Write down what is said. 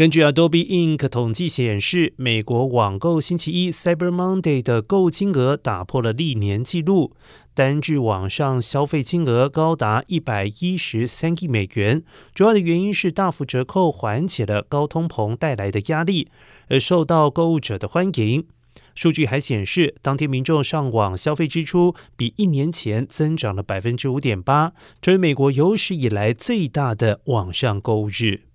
根据 Adobe Inc. 统计显示，美国网购星期一 Cyber Monday 的购物金额打破了历年纪录，单日网上消费金额高达一百一十三亿美元。主要的原因是大幅折扣缓解了高通膨带来的压力，而受到购物者的欢迎。数据还显示，当天民众上网消费支出比一年前增长了百分之五点八，成为美国有史以来最大的网上购物日。